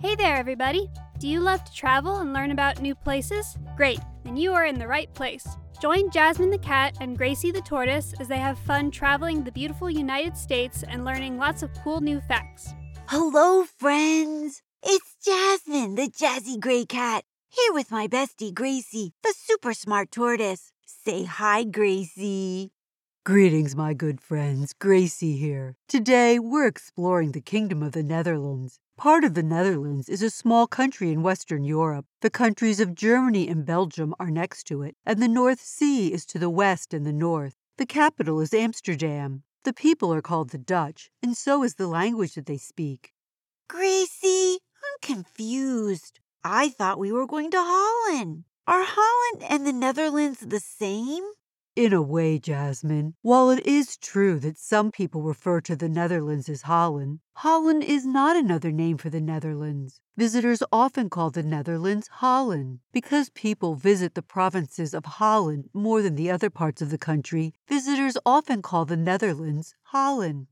Hey there, everybody! Do you love to travel and learn about new places? Great, then you are in the right place. Join Jasmine the cat and Gracie the tortoise as they have fun traveling the beautiful United States and learning lots of cool new facts. Hello, friends! It's Jasmine, the jazzy gray cat, here with my bestie Gracie, the super smart tortoise. Say hi, Gracie. Greetings, my good friends. Gracie here. Today, we're exploring the Kingdom of the Netherlands. Part of the Netherlands is a small country in Western Europe. The countries of Germany and Belgium are next to it, and the North Sea is to the west and the north. The capital is Amsterdam. The people are called the Dutch, and so is the language that they speak. Gracie, I'm confused. I thought we were going to Holland. Are Holland and the Netherlands the same? In a way, Jasmine, while it is true that some people refer to the Netherlands as Holland, Holland is not another name for the Netherlands. Visitors often call the Netherlands Holland. Because people visit the provinces of Holland more than the other parts of the country, visitors often call the Netherlands Holland.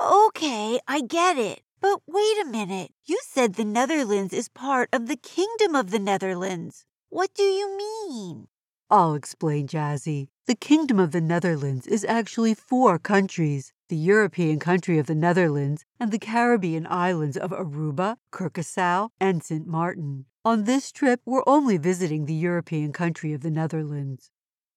Okay, I get it. But wait a minute. You said the Netherlands is part of the Kingdom of the Netherlands. What do you mean? I'll explain, Jazzy. The Kingdom of the Netherlands is actually four countries the European country of the Netherlands and the Caribbean islands of Aruba, Curacao, and St. Martin. On this trip, we're only visiting the European country of the Netherlands.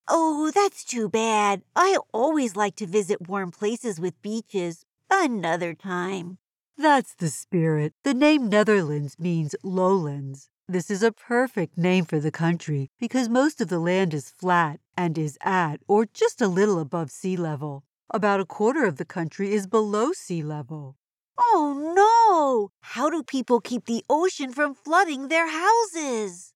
Oh, that's too bad. I always like to visit warm places with beaches. Another time. That's the spirit. The name Netherlands means lowlands. This is a perfect name for the country because most of the land is flat and is at or just a little above sea level. About a quarter of the country is below sea level. Oh no! How do people keep the ocean from flooding their houses?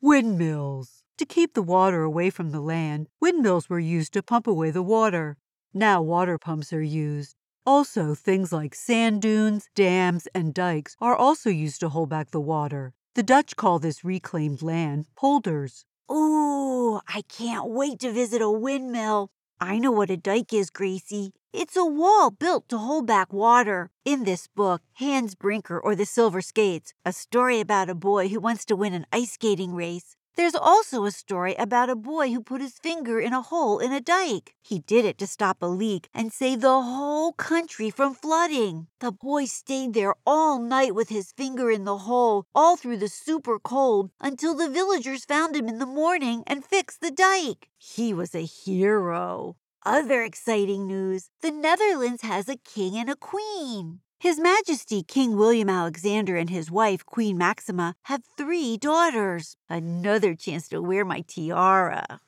Windmills. To keep the water away from the land, windmills were used to pump away the water. Now water pumps are used. Also, things like sand dunes, dams, and dikes are also used to hold back the water. The Dutch call this reclaimed land polders. Ooh, I can't wait to visit a windmill. I know what a dike is, Gracie. It's a wall built to hold back water. In this book, Hans Brinker or the Silver Skates, a story about a boy who wants to win an ice skating race, there's also a story about a boy who put his finger in a hole in a dike. He did it to stop a leak and save the whole country from flooding. The boy stayed there all night with his finger in the hole, all through the super cold, until the villagers found him in the morning and fixed the dike. He was a hero. Other exciting news the Netherlands has a king and a queen. His Majesty King William Alexander and his wife Queen Maxima have three daughters. Another chance to wear my tiara.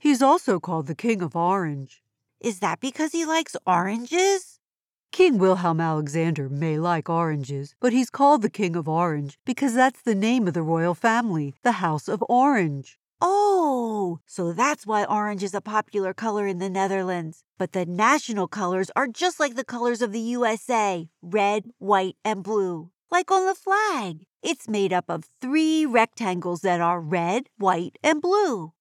He's also called the King of Orange. Is that because he likes oranges? King Willem Alexander may like oranges, but he's called the King of Orange because that's the name of the royal family, the House of Orange. Oh, so that's why orange is a popular color in the Netherlands. But the national colors are just like the colors of the USA red, white, and blue. Like on the flag. It's made up of three rectangles that are red, white, and blue.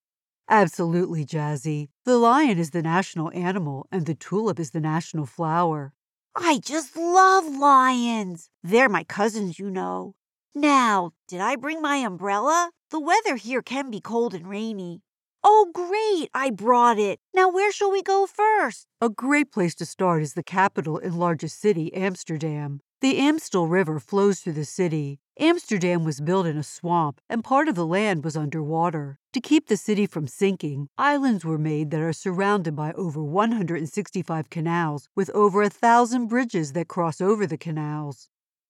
Absolutely, Jazzy. The lion is the national animal, and the tulip is the national flower. I just love lions. They're my cousins, you know. Now, did I bring my umbrella? The weather here can be cold and rainy. Oh, great! I brought it. Now, where shall we go first? A great place to start is the capital and largest city, Amsterdam. The Amstel River flows through the city. Amsterdam was built in a swamp, and part of the land was underwater. To keep the city from sinking, islands were made that are surrounded by over 165 canals, with over a thousand bridges that cross over the canals.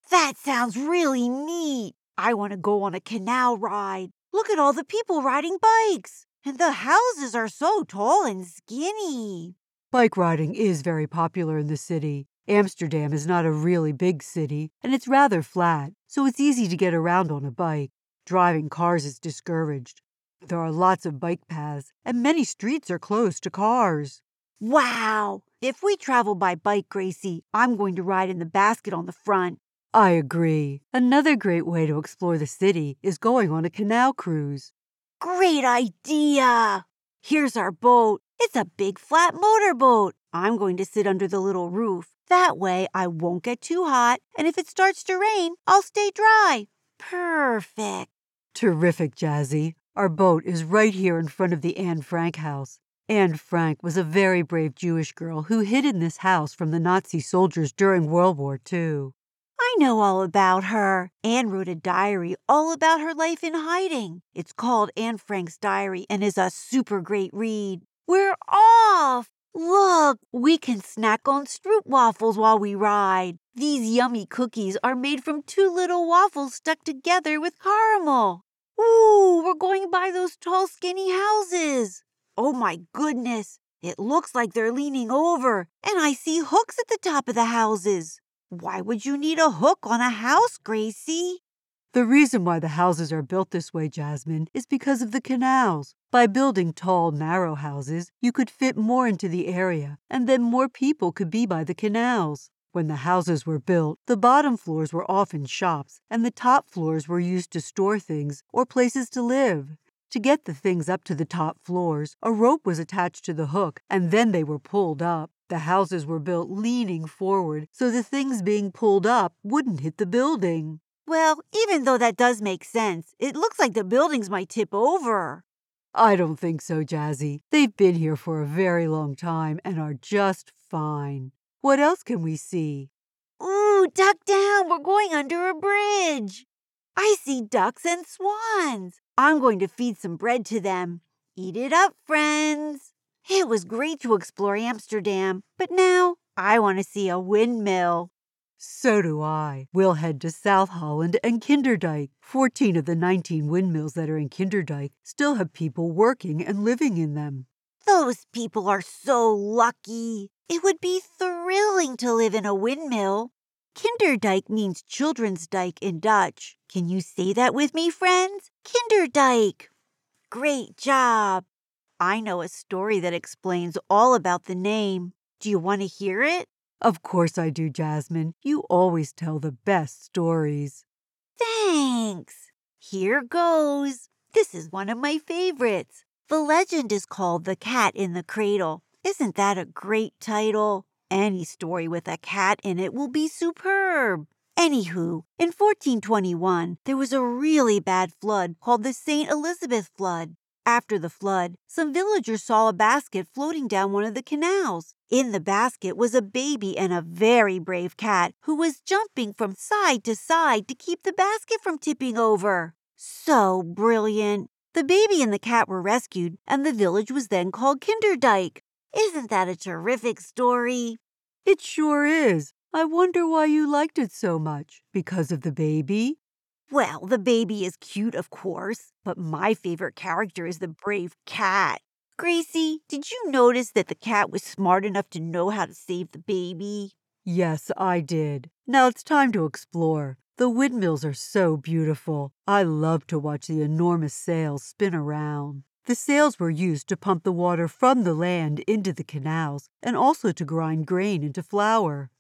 That sounds really neat. I want to go on a canal ride. Look at all the people riding bikes. And the houses are so tall and skinny. Bike riding is very popular in the city. Amsterdam is not a really big city, and it's rather flat, so it's easy to get around on a bike. Driving cars is discouraged. There are lots of bike paths, and many streets are closed to cars. Wow! If we travel by bike, Gracie, I'm going to ride in the basket on the front. I agree. Another great way to explore the city is going on a canal cruise. Great idea! Here's our boat. It's a big flat motorboat. I'm going to sit under the little roof. That way I won't get too hot, and if it starts to rain, I'll stay dry. Perfect. Terrific, Jazzy. Our boat is right here in front of the Anne Frank house. Anne Frank was a very brave Jewish girl who hid in this house from the Nazi soldiers during World War II. I know all about her. Anne wrote a diary all about her life in hiding. It's called Anne Frank's Diary and is a super great read. We're off! Look, we can snack on Stroop waffles while we ride. These yummy cookies are made from two little waffles stuck together with caramel. Ooh, we're going by those tall, skinny houses. Oh my goodness, it looks like they're leaning over, and I see hooks at the top of the houses. Why would you need a hook on a house, Gracie? The reason why the houses are built this way, Jasmine, is because of the canals. By building tall, narrow houses, you could fit more into the area, and then more people could be by the canals. When the houses were built, the bottom floors were often shops, and the top floors were used to store things or places to live. To get the things up to the top floors, a rope was attached to the hook, and then they were pulled up. The houses were built leaning forward, so the things being pulled up wouldn't hit the building. Well, even though that does make sense, it looks like the buildings might tip over. I don't think so, Jazzy. They've been here for a very long time and are just fine. What else can we see? Ooh, duck down. We're going under a bridge. I see ducks and swans. I'm going to feed some bread to them. Eat it up, friends. It was great to explore Amsterdam, but now I want to see a windmill. So do I. We'll head to South Holland and Kinderdijk. Fourteen of the 19 windmills that are in Kinderdijk still have people working and living in them. Those people are so lucky. It would be thrilling to live in a windmill. Kinderdijk means children's dike in Dutch. Can you say that with me, friends? Kinderdijk. Great job. I know a story that explains all about the name. Do you want to hear it? Of course I do, Jasmine. You always tell the best stories. Thanks. Here goes. This is one of my favorites. The legend is called The Cat in the Cradle. Isn't that a great title? Any story with a cat in it will be superb. Anywho, in 1421, there was a really bad flood called the St. Elizabeth Flood. After the flood, some villagers saw a basket floating down one of the canals. In the basket was a baby and a very brave cat who was jumping from side to side to keep the basket from tipping over. So brilliant. The baby and the cat were rescued, and the village was then called Kinderdijk. Isn't that a terrific story? It sure is. I wonder why you liked it so much. Because of the baby? Well, the baby is cute, of course, but my favorite character is the brave cat. Gracie, did you notice that the cat was smart enough to know how to save the baby? Yes, I did. Now it's time to explore. The windmills are so beautiful. I love to watch the enormous sails spin around. The sails were used to pump the water from the land into the canals and also to grind grain into flour.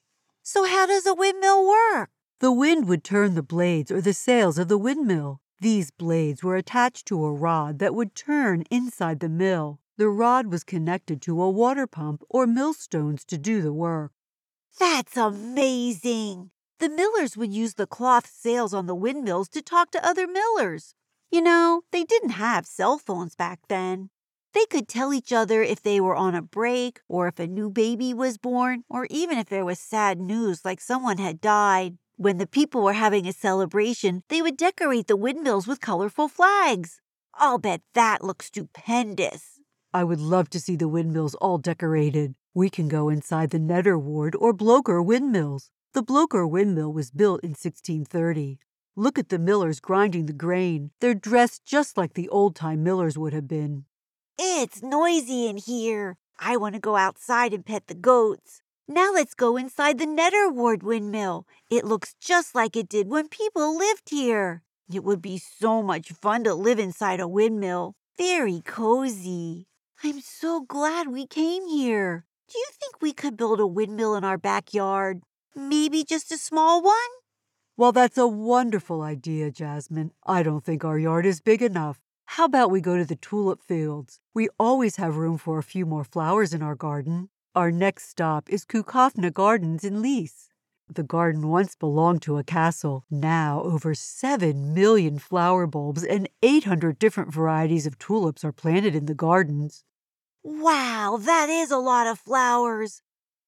So, how does a windmill work? The wind would turn the blades or the sails of the windmill. These blades were attached to a rod that would turn inside the mill. The rod was connected to a water pump or millstones to do the work. That's amazing! The millers would use the cloth sails on the windmills to talk to other millers. You know, they didn't have cell phones back then. They could tell each other if they were on a break, or if a new baby was born, or even if there was sad news like someone had died. When the people were having a celebration, they would decorate the windmills with colorful flags. I'll bet that looks stupendous. I would love to see the windmills all decorated. We can go inside the Nederwaard or Blokweer windmills. The Blokweer windmill was built in 1630. Look at the millers grinding the grain. They're dressed just like the old time millers would have been. It's noisy in here. I want to go outside and pet the goats. Now let's go inside the Nederwaard windmill. It looks just like it did when people lived here. It would be so much fun to live inside a windmill. Very cozy. I'm so glad we came here. Do you think we could build a windmill in our backyard? Maybe just a small one? Well, that's a wonderful idea, Jasmine. I don't think our yard is big enough. How about we go to the tulip fields? We always have room for a few more flowers in our garden. Our next stop is Keukenhof Gardens in Lisse. The garden once belonged to a castle. Now, over 7 million flower bulbs and 800 different varieties of tulips are planted in the gardens. Wow, that is a lot of flowers.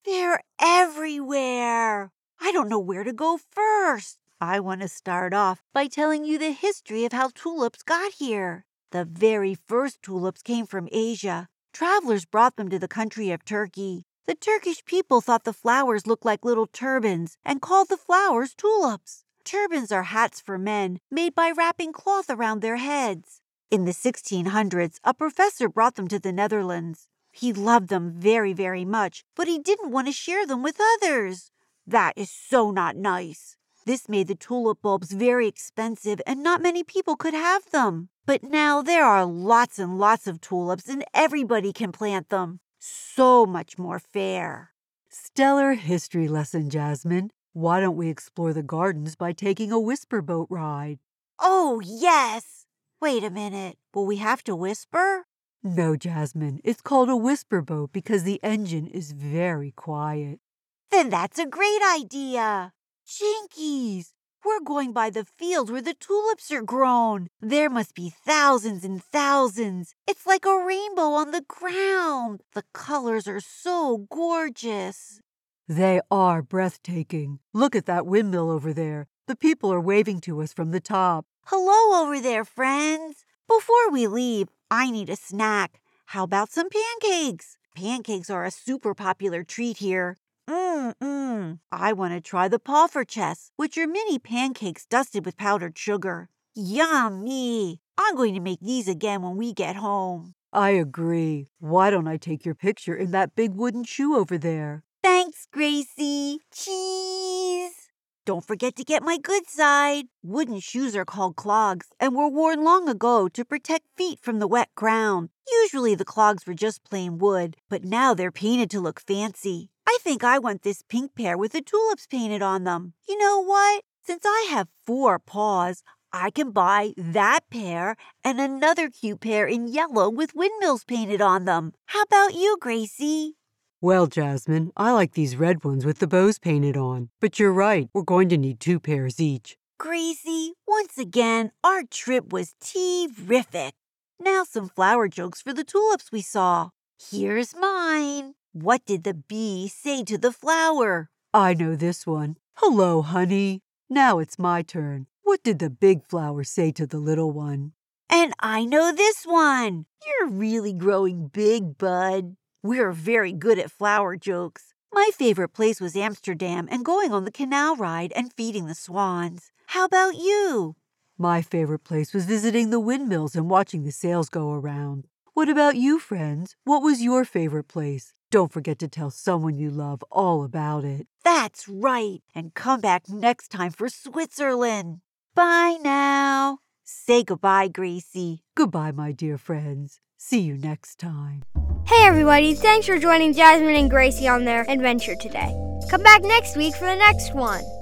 They're everywhere. I don't know where to go first. I want to start off by telling you the history of how tulips got here. The very first tulips came from Asia. Travelers brought them to the country of Turkey. The Turkish people thought the flowers looked like little turbans and called the flowers tulips. Turbans are hats for men made by wrapping cloth around their heads. In the 1600s, a professor brought them to the Netherlands. He loved them very, very much, but he didn't want to share them with others. That is so not nice. This made the tulip bulbs very expensive and not many people could have them. But now there are lots and lots of tulips and everybody can plant them. So much more fair. Stellar history lesson, Jasmine. Why don't we explore the gardens by taking a whisper boat ride? Oh, yes. Wait a minute. Will we have to whisper? No, Jasmine. It's called a whisper boat because the engine is very quiet. Then that's a great idea. Jinkies! We're going by the field where the tulips are grown. There must be thousands and thousands. It's like a rainbow on the ground. The colors are so gorgeous. They are breathtaking. Look at that windmill over there. The people are waving to us from the top. Hello over there, friends. Before we leave, I need a snack. How about some pancakes? Pancakes are a super popular treat here. Mmm. I want to try the poffertjes, which are mini pancakes dusted with powdered sugar. Yummy! I'm going to make these again when we get home. I agree. Why don't I take your picture in that big wooden shoe over there? Thanks, Gracie. Cheese! Don't forget to get my good side. Wooden shoes are called clogs and were worn long ago to protect feet from the wet ground. Usually the clogs were just plain wood, but now they're painted to look fancy. I think I want this pink pair with the tulips painted on them. You know what? Since I have four paws, I can buy that pair and another cute pair in yellow with windmills painted on them. How about you, Gracie? Well, Jasmine, I like these red ones with the bows painted on. But you're right, we're going to need two pairs each. Gracie, once again, our trip was terrific. Now some flower jokes for the tulips we saw. Here's mine. What did the bee say to the flower? I know this one. Hello, honey. Now it's my turn. What did the big flower say to the little one? And I know this one. You're really growing big, bud. We're very good at flower jokes. My favorite place was Amsterdam and going on the canal ride and feeding the swans. How about you? My favorite place was visiting the windmills and watching the sails go around. What about you, friends? What was your favorite place? Don't forget to tell someone you love all about it. That's right. And come back next time for Switzerland. Bye now. Say goodbye, Gracie. Goodbye, my dear friends. See you next time. Hey, everybody. Thanks for joining Jasmine and Gracie on their adventure today. Come back next week for the next one.